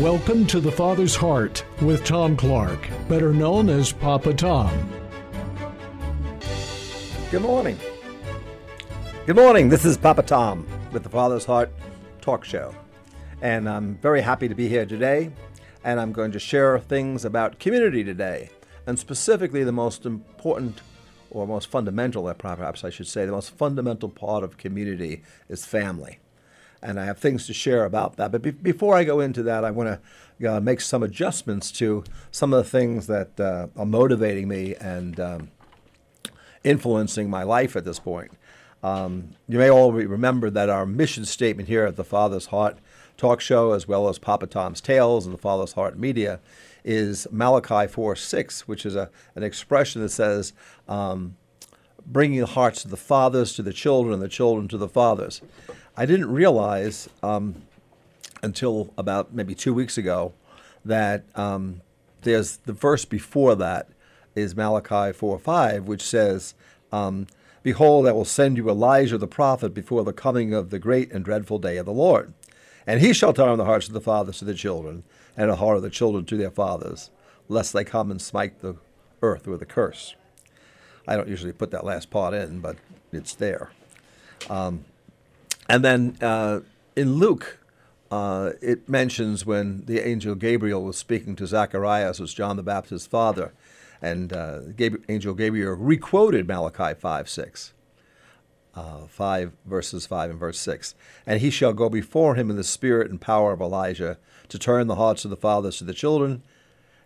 Welcome to The Father's Heart with Tom Clark, better known as Papa Tom. Good morning. Good morning. This is Papa Tom with the Father's Heart Talk Show. And I'm very happy to be here today. And I'm going to share things about community today, and specifically the most important or most fundamental, perhaps I should say, the most fundamental part of community is family. And I have things to share about that. But be- before I go into that, I want to uh, make some adjustments to some of the things that uh, are motivating me and um, influencing my life at this point. Um, you may all remember that our mission statement here at the Father's Heart Talk Show, as well as Papa Tom's Tales and the Father's Heart Media, is Malachi 4 6, which is a, an expression that says, um, bringing the hearts of the fathers to the children and the children to the fathers. I didn't realize um, until about maybe two weeks ago that um, there's the verse before that is Malachi 4 5, which says, um, Behold, I will send you Elijah the prophet before the coming of the great and dreadful day of the Lord. And he shall turn the hearts of the fathers to the children, and the heart of the children to their fathers, lest they come and smite the earth with a curse. I don't usually put that last part in, but it's there. Um, and then uh, in Luke, uh, it mentions when the angel Gabriel was speaking to Zacharias, who's John the Baptist's father, and uh, Gabriel, angel Gabriel requoted Malachi 5 6. Uh, 5 verses 5 and verse 6. And he shall go before him in the spirit and power of Elijah to turn the hearts of the fathers to the children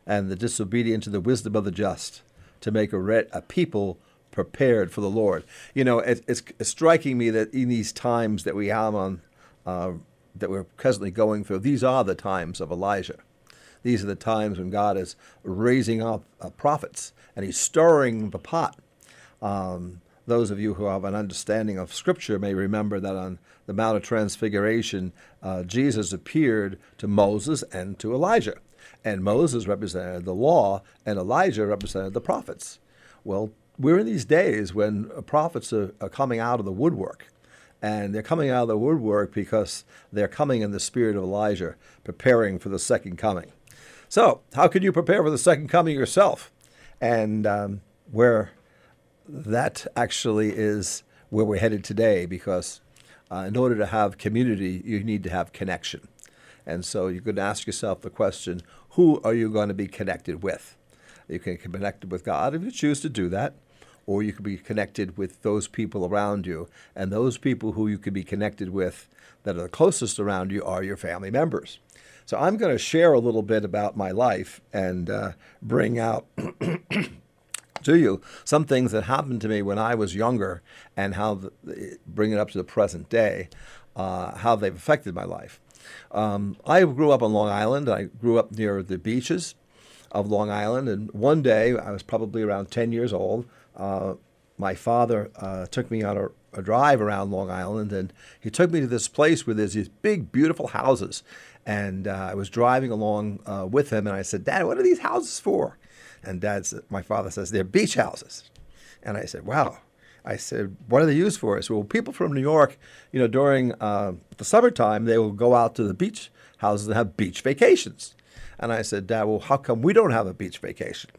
and the disobedient to the wisdom of the just, to make a, re- a people prepared for the Lord. You know, it, it's, it's, striking me that in these times that we have on, uh, that we're presently going through, these are the times of Elijah. These are the times when God is raising up uh, prophets and He's stirring the pot. Um, those of you who have an understanding of Scripture may remember that on the Mount of Transfiguration, uh, Jesus appeared to Moses and to Elijah. And Moses represented the law, and Elijah represented the prophets. Well, we're in these days when prophets are, are coming out of the woodwork. And they're coming out of the woodwork because they're coming in the spirit of Elijah, preparing for the second coming. So, how can you prepare for the second coming yourself? And um, where that actually is where we're headed today, because uh, in order to have community, you need to have connection. And so you could ask yourself the question who are you going to be connected with? You can connect with God if you choose to do that, or you could be connected with those people around you. And those people who you could be connected with that are the closest around you are your family members. So I'm going to share a little bit about my life and uh, bring out to you some things that happened to me when I was younger and how, the, bring it up to the present day, uh, how they've affected my life. Um, I grew up on Long Island. I grew up near the beaches of Long Island. And one day, I was probably around 10 years old, uh, my father uh, took me on a, a, drive around Long Island, and he took me to this place where there's these big, beautiful houses. And uh, I was driving along uh, with him, and I said, Dad, what are these houses for? And Dad my father says, they're beach houses. And I said, wow. I said, what are they used for? I said, well, people from New York, you know, during uh, the summertime, they will go out to the beach houses and have beach vacations. And I said, Dad, well, how come we don't have a beach vacation?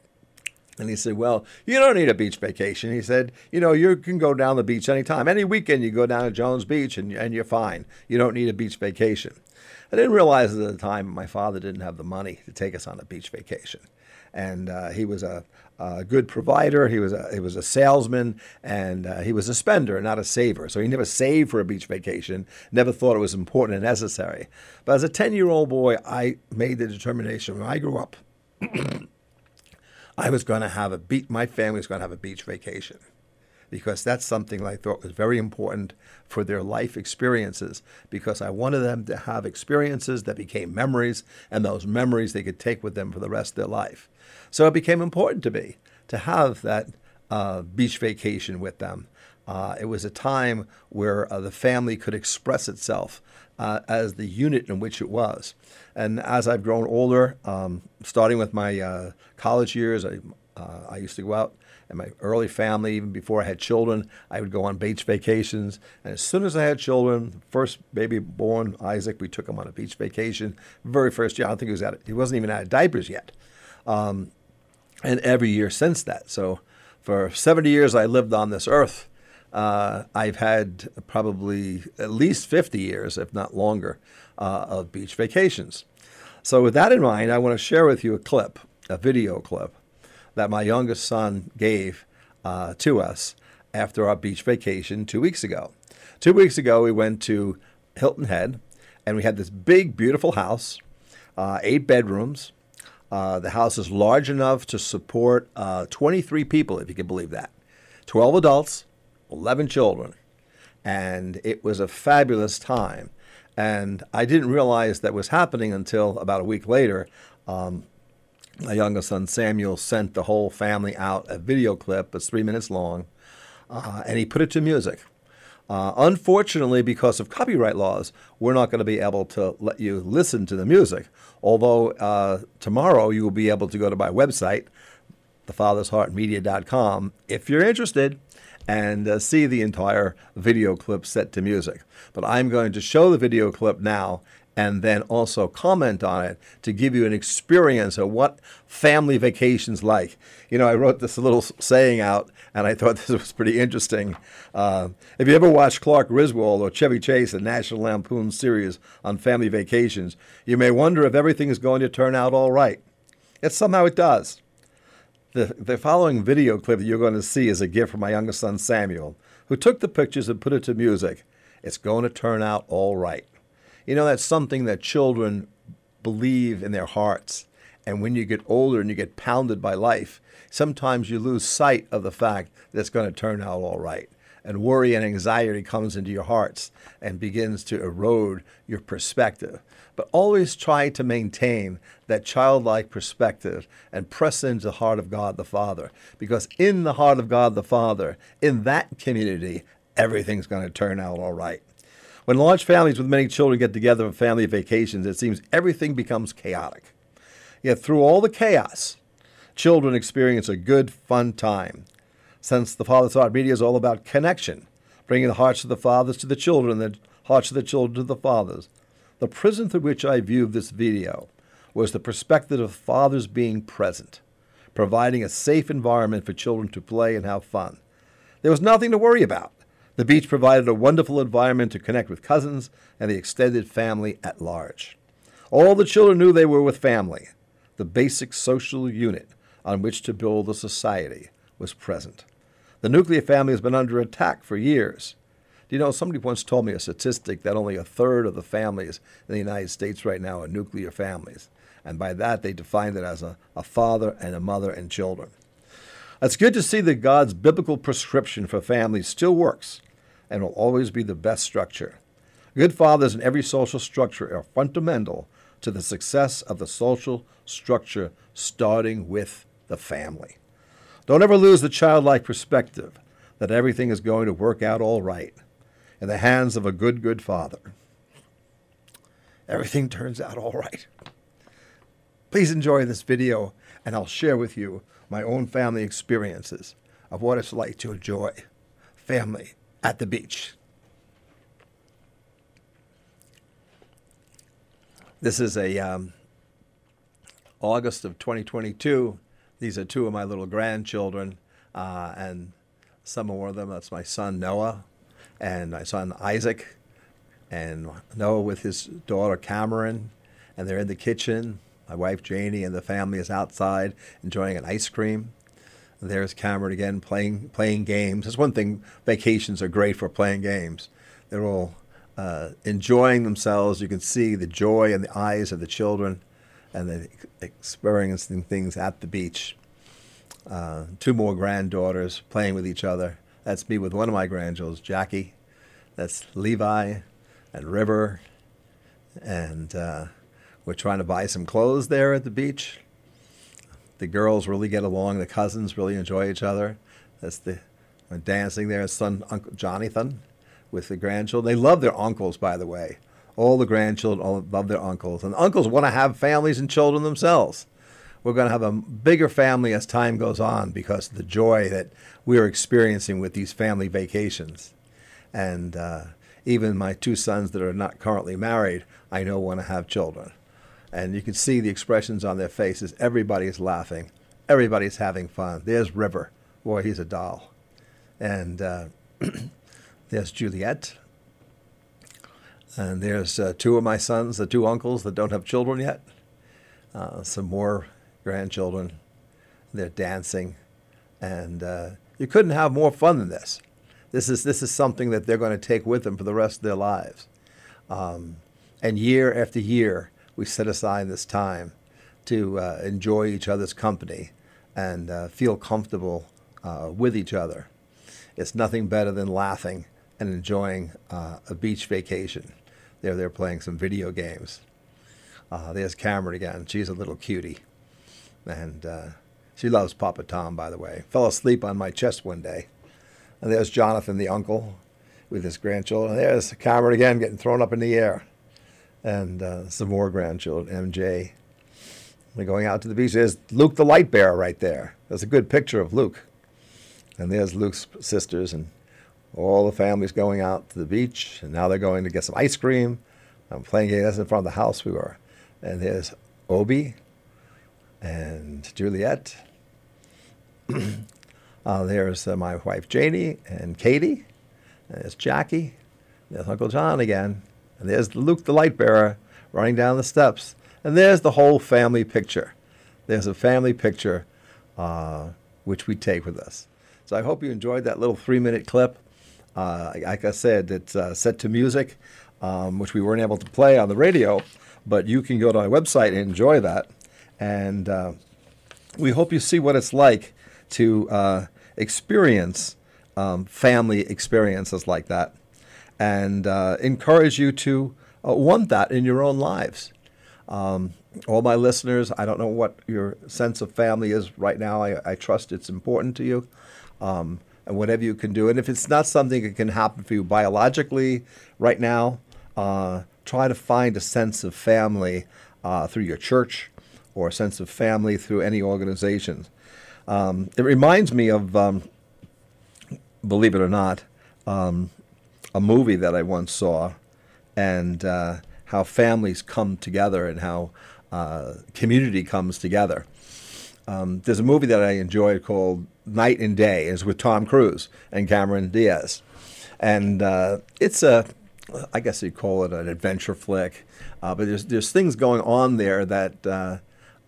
And he said, Well, you don't need a beach vacation. He said, You know, you can go down the beach anytime. Any weekend you go down to Jones Beach and, and you're fine. You don't need a beach vacation. I didn't realize at the time my father didn't have the money to take us on a beach vacation. And uh, he was a, a, good provider. He was a, he was a salesman, and uh, he was a spender, not a saver. So he never saved for a beach vacation. Never thought it was important and necessary. But as a ten year old boy, I made the determination when I grew up. I was going to have a beach, my family was going to have a beach vacation because that's something I thought was very important for their life experiences because I wanted them to have experiences that became memories and those memories they could take with them for the rest of their life. So it became important to me to have that uh, beach vacation with them. Uh, it was a time where uh, the family could express itself uh, as the unit in which it was. And as I've grown older, um, starting with my uh, college years, I, uh, I used to go out and my early family, even before I had children, I would go on beach vacations. And as soon as I had children, first baby born, Isaac, we took him on a beach vacation. Very first year, I don't think he was out. He wasn't even out of diapers yet. Um, and every year since that. So for 70 years I lived on this earth. Uh, I've had probably at least 50 years, if not longer, uh, of beach vacations. So, with that in mind, I want to share with you a clip, a video clip, that my youngest son gave uh, to us after our beach vacation two weeks ago. Two weeks ago, we went to Hilton Head, and we had this big, beautiful house, uh, eight bedrooms. Uh, the house is large enough to support uh, 23 people, if you can believe that. 12 adults, 11 children. And it was a fabulous time. And I didn't realize that was happening until about a week later. Um, my youngest son Samuel sent the whole family out a video clip. It's three minutes long, uh, and he put it to music. Uh, unfortunately, because of copyright laws, we're not going to be able to let you listen to the music. Although uh, tomorrow you will be able to go to my website, thefathersheartmedia.com, if you're interested, and uh, see the entire video clip set to music. But I'm going to show the video clip now and then also comment on it to give you an experience of what family vacations like. You know, I wrote this little saying out, and I thought this was pretty interesting. Uh, if you ever watched Clark Griswold or Chevy Chase, the National Lampoon series on family vacations, you may wonder if everything is going to turn out all right. Yet somehow it does. The, the following video clip that you're going to see is a gift from my youngest son, Samuel, who took the pictures and put it to music. It's going to turn out all right. You know, that's something that children believe in their hearts. And when you get older and you get pounded by life, sometimes you lose sight of the fact that it's going to turn out all right. And worry and anxiety comes into your hearts and begins to erode your perspective. But always try to maintain that childlike perspective and press into the heart of God the Father. Because in the heart of God the Father, in that community, everything's going to turn out all right. When large families with many children get together for family vacations, it seems everything becomes chaotic. Yet through all the chaos, children experience a good, fun time. Since the Father's Heart Media is all about connection, bringing the hearts of the fathers to the children the hearts of the children to the fathers, the prism through which I viewed this video was the perspective of fathers being present, providing a safe environment for children to play and have fun. There was nothing to worry about. The beach provided a wonderful environment to connect with cousins and the extended family at large. All the children knew they were with family. The basic social unit on which to build a society was present. The nuclear family has been under attack for years. Do you know, somebody once told me a statistic that only a third of the families in the United States right now are nuclear families. And by that, they defined it as a, a father and a mother and children. It's good to see that God's biblical prescription for families still works and will always be the best structure. Good fathers in every social structure are fundamental to the success of the social structure, starting with the family. Don't ever lose the childlike perspective that everything is going to work out all right in the hands of a good, good father. Everything turns out all right. Please enjoy this video, and I'll share with you my own family experiences of what it's like to enjoy family at the beach. This is a um, August of 2022. These are two of my little grandchildren, uh, and some more of them. That's my son Noah, and my son Isaac, and Noah with his daughter Cameron, and they're in the kitchen. My wife Janie and the family is outside enjoying an ice cream. There's Cameron again playing playing games. That's one thing. Vacations are great for playing games. They're all uh, enjoying themselves. You can see the joy in the eyes of the children, and they're experiencing things at the beach. Uh, two more granddaughters playing with each other. That's me with one of my grandchildren, Jackie. That's Levi and River, and uh, we're trying to buy some clothes there at the beach the girls really get along. The cousins really enjoy each other. That's the dancing there. Son Uncle Jonathan with the grandchildren. They love their uncles, by the way. All the grandchildren all love their uncles, and uncles want to have families and children themselves. We're going to have a bigger family as time goes on because of the joy that we're experiencing with these family vacations. And uh, even my two sons that are not currently married, I know want to have children. And you can see the expressions on their faces. Everybody's laughing, everybody's having fun. There's River. Boy, he's a doll. And uh, there's Juliet. And there's uh, two of my sons, the two uncles that don't have children yet. Uh, some more grandchildren. They're dancing, and uh, you couldn't have more fun than this. This is this is something that they're going to take with them for the rest of their lives. Um, and year after year, we set aside this time to uh, enjoy each other's company and uh, feel comfortable uh, with each other. It's nothing better than laughing and enjoying uh, a beach vacation. They're there playing some video games. Uh, there's Cameron again. She's a little cutie. And uh, she loves Papa Tom, by the way. Fell asleep on my chest one day. And there's Jonathan, the uncle, with his grandchildren. And There's Cameron again getting thrown up in the air. And uh, some more grandchildren, MJ. We're going out to the beach. There's Luke the light bearer right there. There's a good picture of Luke. And there's Luke's sisters and all the families going out to the beach. And now they're going to get some ice cream. I'm playing games in front of the house we were. And there's Obi, and Juliet. uh, there's uh, my wife Janie and Katie. And there's Jackie. There's Uncle John again. And there's Luke the light bearer running down the steps. And there's the whole family picture. There's a family picture uh, which we take with us. So I hope you enjoyed that little three minute clip. Uh, like I said, it's uh, set to music, um, which we weren't able to play on the radio, but you can go to my website and enjoy that. And uh, we hope you see what it's like to uh, experience um, family experiences like that and uh, encourage you to uh, want that in your own lives. Um, all my listeners, I don't know what your sense of family is right now. I, I trust it's important to you. Um, and whatever you can do. And if it's not something that can happen for you biologically right now, uh, try to find a sense of family uh, through your church, or a sense of family through any organization. Um, it reminds me of, um, believe it or not, um, a movie that I once saw, and uh, how families come together and how uh, community comes together. Um, there's a movie that I enjoy called Knight and Day. It's with Tom Cruise and Cameron Diaz, and uh, it's a I guess you'd call it an adventure flick, uh, but there's there's things going on there that uh,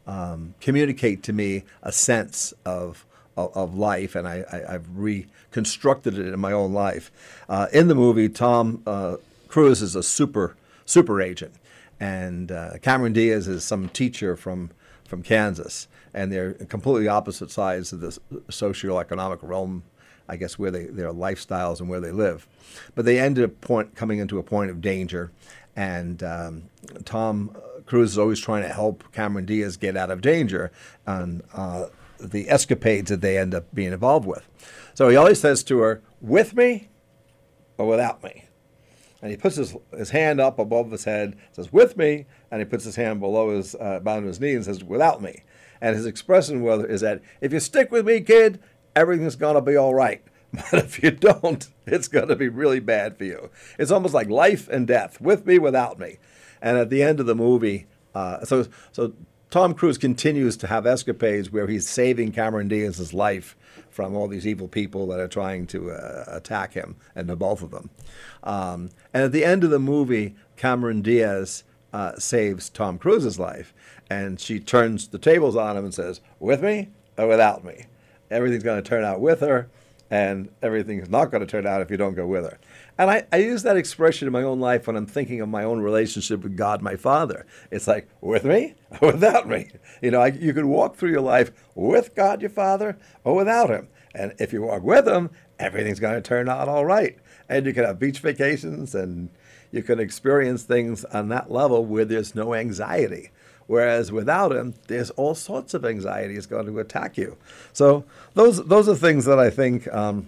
um, communicate to me a sense of of, life, and I, have reconstructed it in my own life. Uh, in the movie, Tom uh, Cruise is a super super agent, and uh, Cameron Diaz is some teacher from from Kansas, and they're completely opposite sides of the socioeconomic realm. I guess where they their lifestyles and where they live, but they ended up point, coming into a point of danger, and um, Tom Cruise is always trying to help Cameron Diaz get out of danger and uh, the escapades that they end up being involved with. So he always says to her, "With me or without me." And he puts his, his hand up above his head, says, "With me," and he puts his hand below his uh, bound his knee and says, "Without me." And his expression is that if you stick with me, kid, everything's gonna be all right. But if you don't, it's going to be really bad for you. It's almost like life and death, with me, without me. And at the end of the movie, uh, so so Tom Cruise continues to have escapades where he's saving Cameron Diaz's life from all these evil people that are trying to uh, attack him, and the both of them. Um, and at the end of the movie, Cameron Diaz uh, saves Tom Cruise's life, and she turns the tables on him and says, "With me or without me? Everything's going to turn out with her." And everything is not going to turn out if you don't go with her. And I, I use that expression in my own life when I'm thinking of my own relationship with God, my Father. It's like, with me or without me? You know, I, you can walk through your life with God, your Father, or without Him. And if you walk with Him, everything's going to turn out all right. And you can have beach vacations and you can experience things on that level where there's no anxiety. Whereas without him, there's all sorts of anxieties going to attack you. So those those are things that I think um,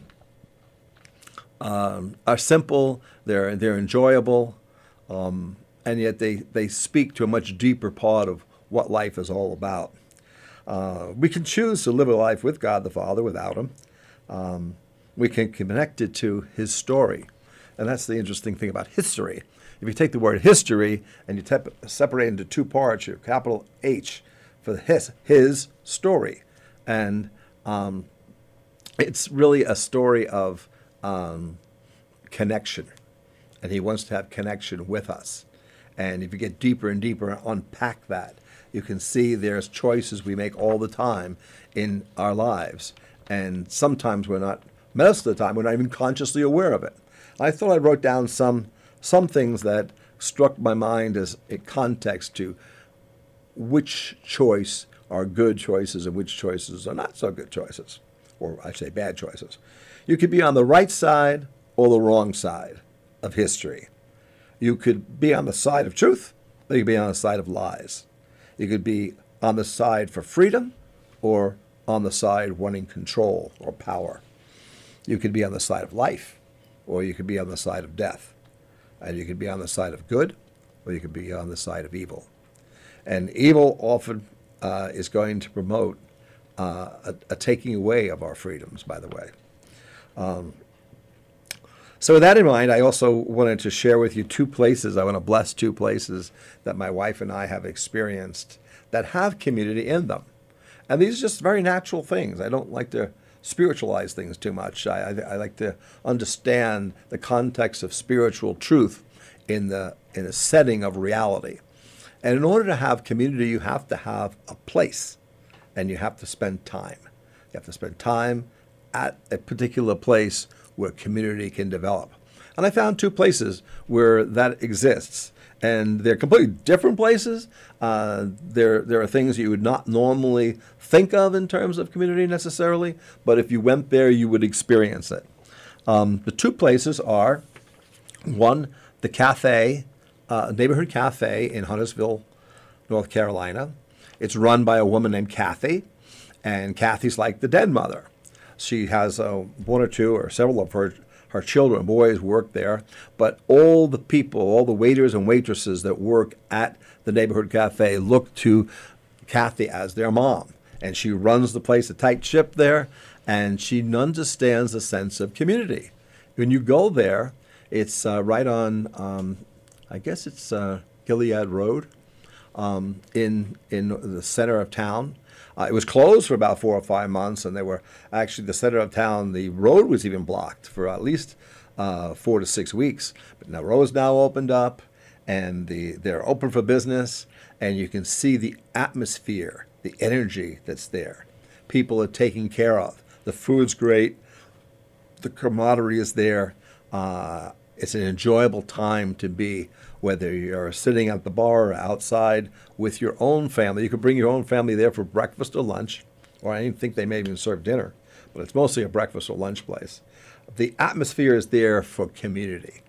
um, are simple, they're, they're enjoyable, um, and yet they, they speak to a much deeper part of what life is all about. Uh, we can choose to live a life with God the Father, without Him. Um, we can connect it to His story. And that's the interesting thing about history. If you take the word history and you separate it into two parts, your capital H for his, his story. And um, it's really a story of um, connection. And he wants to have connection with us. And if you get deeper and deeper and unpack that, you can see there's choices we make all the time in our lives. And sometimes we're not, most of the time, we're not even consciously aware of it. I thought I wrote down some, some things that struck my mind as a context to which choice are good choices and which choices are not so good choices, or I say bad choices. You could be on the right side or the wrong side of history. You could be on the side of truth, or you could be on the side of lies. You could be on the side for freedom or on the side wanting control or power. You could be on the side of life or you could be on the side of death. And you could be on the side of good or you could be on the side of evil. And evil often uh, is going to promote uh, a, a, taking away of our freedoms, by the way. Um, so, with that in mind, I also wanted to share with you two places. I want to bless two places that my wife and I have experienced that have community in them. And these are just very natural things. I don't like to spiritualize things too much. I, I, I like to understand the context of spiritual truth in the in a setting of reality. And in order to have community, you have to have a place and you have to spend time. You have to spend time at a particular place where community can develop. And I found two places where that exists. And they're completely different places. Uh, there, there are things you would not normally think of in terms of community necessarily, but if you went there, you would experience it. Um, the two places are one, the cafe, uh, neighborhood cafe in Huntersville, North Carolina. It's run by a woman named Kathy, and Kathy's like the dead mother. She has uh, one or two or several of her her children, boys, work there. But all the people, all the waiters and waitresses that work at the neighborhood cafe look to Kathy as their mom. And she runs the place a tight ship there, and she understands the sense of community. When you go there, it's uh, right on, um, I guess it's uh, Gilead Road um, in, in the center of town. Uh, it was closed for about four or five months, and they were actually the center of town. The road was even blocked for at least uh, four to six weeks. But now road is now opened up, and the they're open for business, and you can see the atmosphere, the energy that's there. People are taken care of. The food's great. The camaraderie is there. Uh, it's an enjoyable time to be, whether you're sitting at the bar or outside with your own family. You could bring your own family there for breakfast or lunch, or I think they may even serve dinner, but it's mostly a breakfast or lunch place. The atmosphere is there for community.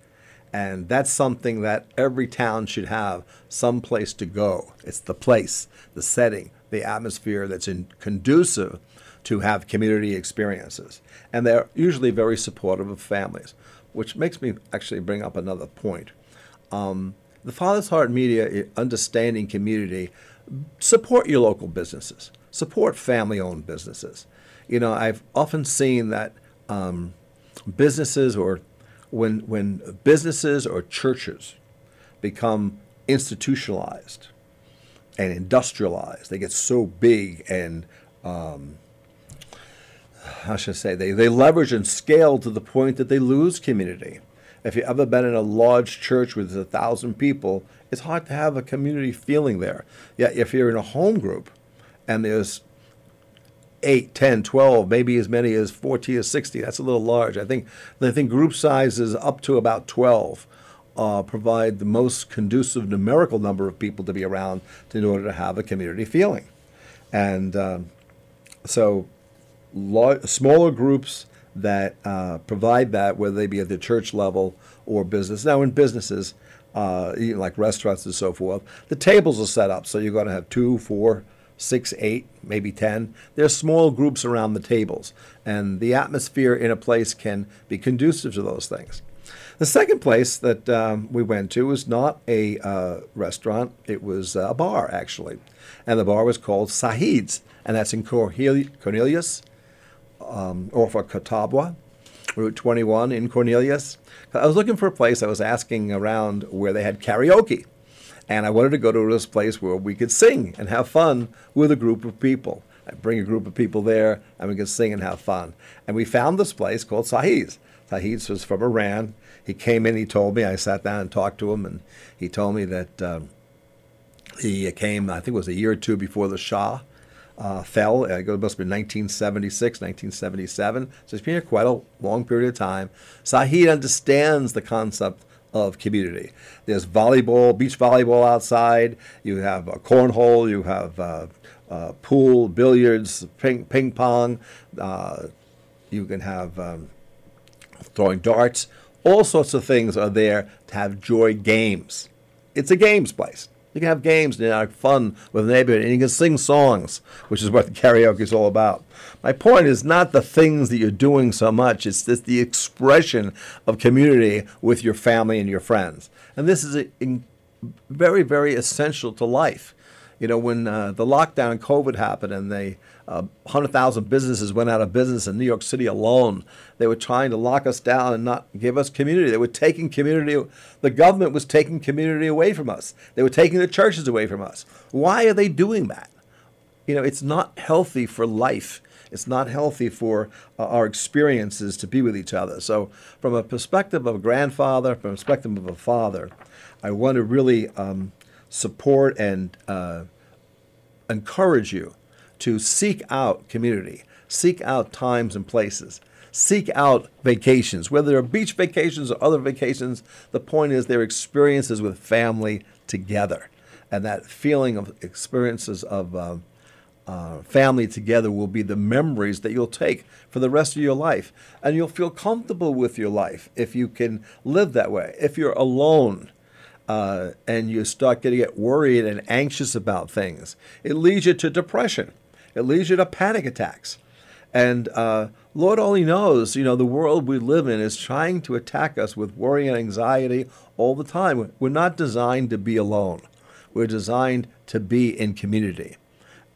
And that's something that every town should have some place to go. It's the place, the setting, the atmosphere that's in, conducive to have community experiences. And they're usually very supportive of families which makes me actually bring up another point. Um, the Father's Heart Media Understanding Community support your local businesses, support family owned businesses. You know, I've often seen that um, businesses or when, when businesses or churches become institutionalized and industrialized, they get so big and um, how should I say, they, they leverage and scale to the point that they lose community. If you've ever been in a large church with a thousand people, it's hard to have a community feeling there. Yet if you're in a home group and there's 8, 10, 12, maybe as many as 40 or 60, that's a little large. I think, I think group sizes up to about 12 uh, provide the most conducive numerical number of people to be around in order to have a community feeling. And um, so smaller groups that uh, provide that, whether they be at the church level or business. Now, in businesses, uh, like restaurants and so forth, the tables are set up so you're going to have two, four, six, eight, maybe ten. There's small groups around the tables, and the atmosphere in a place can be conducive to those things. The second place that um, we went to was not a uh, restaurant, it was a bar, actually. And the bar was called Sahid's, and that's in Cornelius, um, off of Catawba, Route 21 in Cornelius. I was looking for a place, I was asking around where they had karaoke. And I wanted to go to this place where we could sing and have fun with a group of people. I'd bring a group of people there and we could sing and have fun. And we found this place called Saheed's. Saheed's was from Iran. He came in, he told me, I sat down and talked to him, and he told me that um, he came, I think it was a year or two before the Shah uh, fell. It must have been 1976, 1977. So it's been quite a long period of time. Saheed understands the concept of community. There's volleyball, beach volleyball outside. You have a cornhole. You have uh, uh, pool, billiards, ping, ping pong. Uh, you can have um, throwing darts. All sorts of things are there to have joy games. It's a games place. You can have games and have fun with the neighborhood, and you can sing songs, which is what karaoke is all about. My point is not the things that you're doing so much, it's just the expression of community with your family and your friends. And this is a, in, very, very essential to life. You know, when uh, the lockdown, COVID happened, and they uh, 100,000 businesses went out of business in New York City alone. They were trying to lock us down and not give us community. They were taking community, the government was taking community away from us. They were taking the churches away from us. Why are they doing that? You know, it's not healthy for life. It's not healthy for uh, our experiences to be with each other. So, from a perspective of a grandfather, from a perspective of a father, I want to really um, support and uh, encourage you to seek out community, seek out times and places, seek out vacations, whether they're beach vacations or other vacations. The point is they're experiences with family together. And that feeling of experiences of uh, uh, family together will be the memories that you'll take for the rest of your life. And you'll feel comfortable with your life if you can live that way. If you're alone, uh, and you start getting get worried and anxious about things, it leads you to depression. It leads you to panic attacks. And uh, Lord only knows, you know, the world we live in is trying to attack us with worry and anxiety all the time. We're not designed to be alone. We're designed to be in community.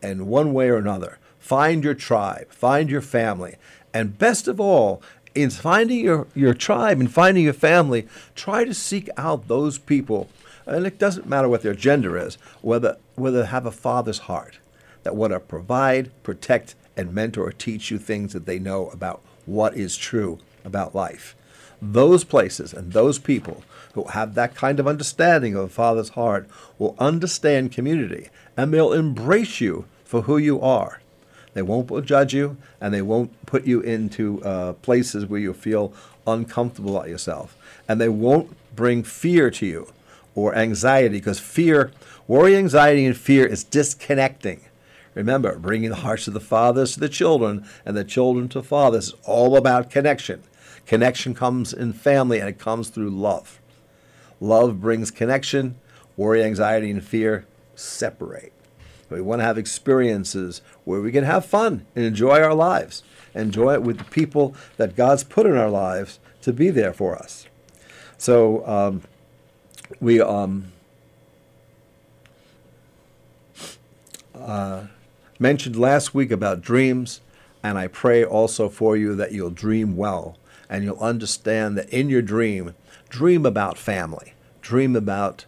And one way or another, find your tribe, find your family. And best of all, in finding your, your tribe and finding your family, try to seek out those people. And it doesn't matter what their gender is, whether, whether they have a father's heart that want to provide, protect, and mentor teach you things that they know about what is true about life. Those places and those people who have that kind of understanding of a father's heart will understand community and they'll embrace you for who you are. They won't judge you and they won't put you into uh, places where you feel uncomfortable about yourself. And they won't bring fear to you or anxiety because fear, worry, anxiety, and fear is disconnecting. Remember, bringing the hearts of the fathers to the children and the children to fathers is all about connection. Connection comes in family and it comes through love. Love brings connection. Worry, anxiety, and fear separate. We want to have experiences where we can have fun and enjoy our lives, enjoy it with the people that God's put in our lives to be there for us. So um, we um, uh, mentioned last week about dreams, and I pray also for you that you'll dream well and you'll understand that in your dream, dream about family, dream about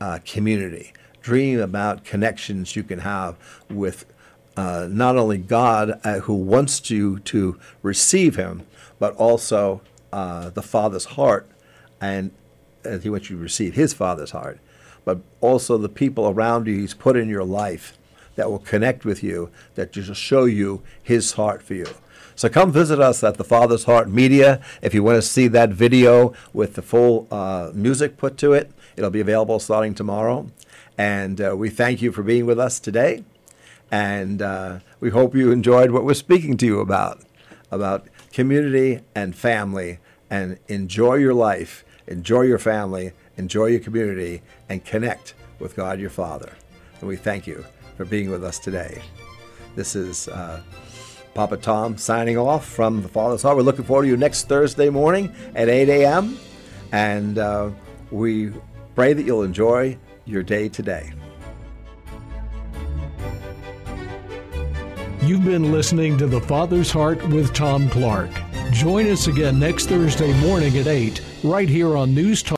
uh, community, dream about connections you can have with uh, not only God uh, who wants you to receive Him, but also uh, the Father's heart, and, and He wants you to receive His Father's heart, but also the people around you He's put in your life that will connect with you, that will show you His heart for you. So come visit us at the Father's Heart Media. If you want to see that video with the full uh, music put to it, it'll be available starting tomorrow. And uh, we thank you for being with us today. And uh, we hope you enjoyed what we're speaking to you about, about community and family. And enjoy your life, enjoy your family, enjoy your community, and connect with God your Father. And we thank you for being with us today. This is uh, Papa Tom signing off from the Father's Heart. We're looking forward to you next Thursday morning at 8 a.m. And uh, we pray that you'll enjoy your day today. You've been listening to The Father's Heart with Tom Clark. Join us again next Thursday morning at 8, right here on News Talk.